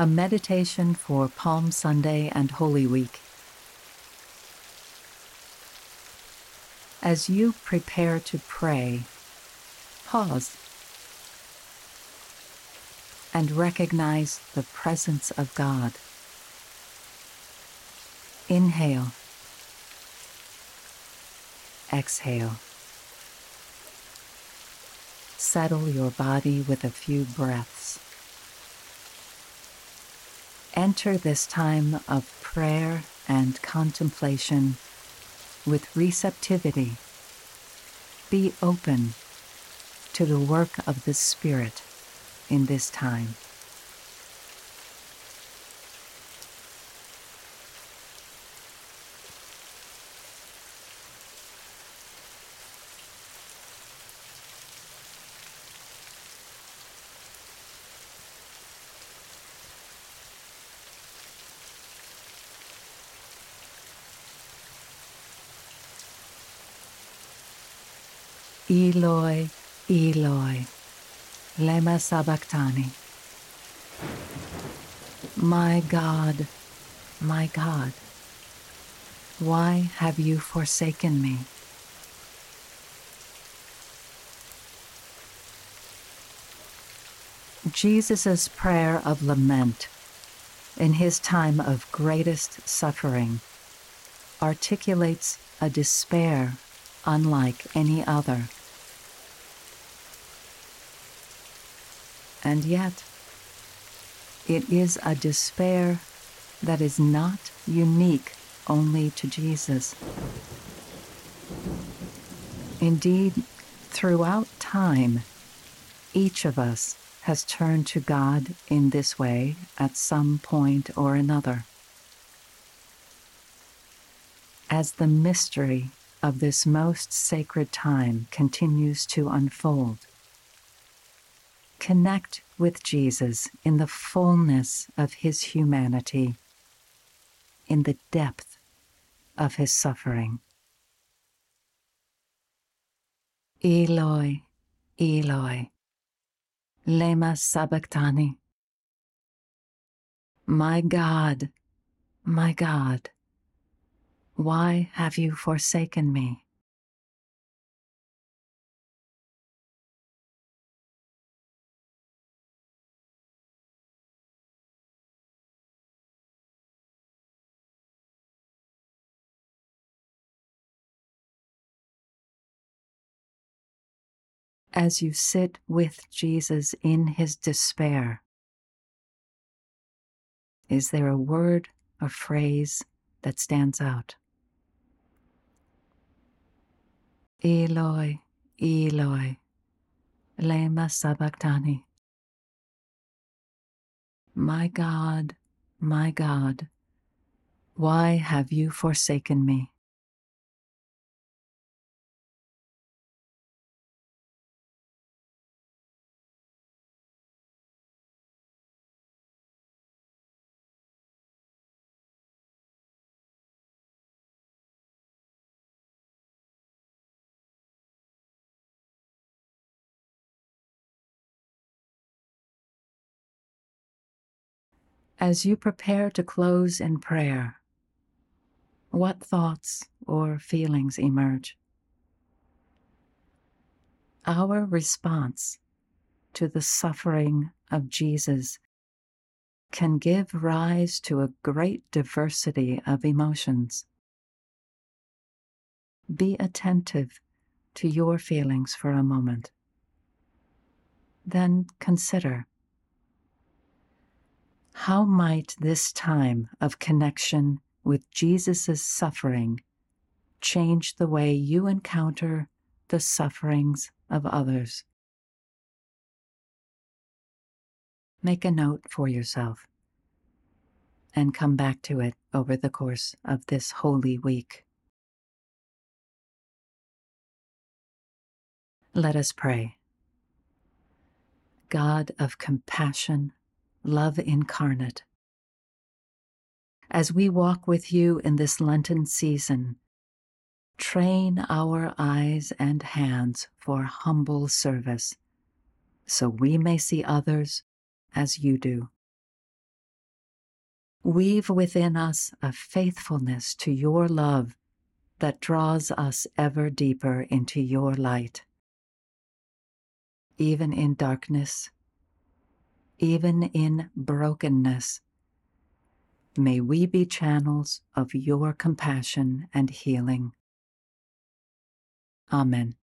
A meditation for Palm Sunday and Holy Week. As you prepare to pray, pause and recognize the presence of God. Inhale. Exhale. Settle your body with a few breaths. Enter this time of prayer and contemplation with receptivity. Be open to the work of the Spirit in this time. Eloi, Eloi, lema sabachthani. My God, my God, why have you forsaken me? Jesus' prayer of lament in his time of greatest suffering articulates a despair unlike any other. And yet, it is a despair that is not unique only to Jesus. Indeed, throughout time, each of us has turned to God in this way at some point or another. As the mystery of this most sacred time continues to unfold, connect with Jesus in the fullness of his humanity, in the depth of his suffering. Eloi, Eloi, lema sabachthani. My God, my God, why have you forsaken me? As you sit with Jesus in his despair? Is there a word, a phrase that stands out? Eloi, Eloi, lema sabachthani. My God, my God, why have you forsaken me? As you prepare to close in prayer, what thoughts or feelings emerge? Our response to the suffering of Jesus can give rise to a great diversity of emotions. Be attentive to your feelings for a moment. Then consider how might this time of connection with Jesus' suffering change the way you encounter the sufferings of others? Make a note for yourself and come back to it over the course of this Holy Week. Let us pray. God of compassion love incarnate. As we walk with you in this Lenten season, train our eyes and hands for humble service so we may see others as you do. Weave within us a faithfulness to your love that draws us ever deeper into your light. Even in darkness, even in brokenness, may we be channels of your compassion and healing. Amen.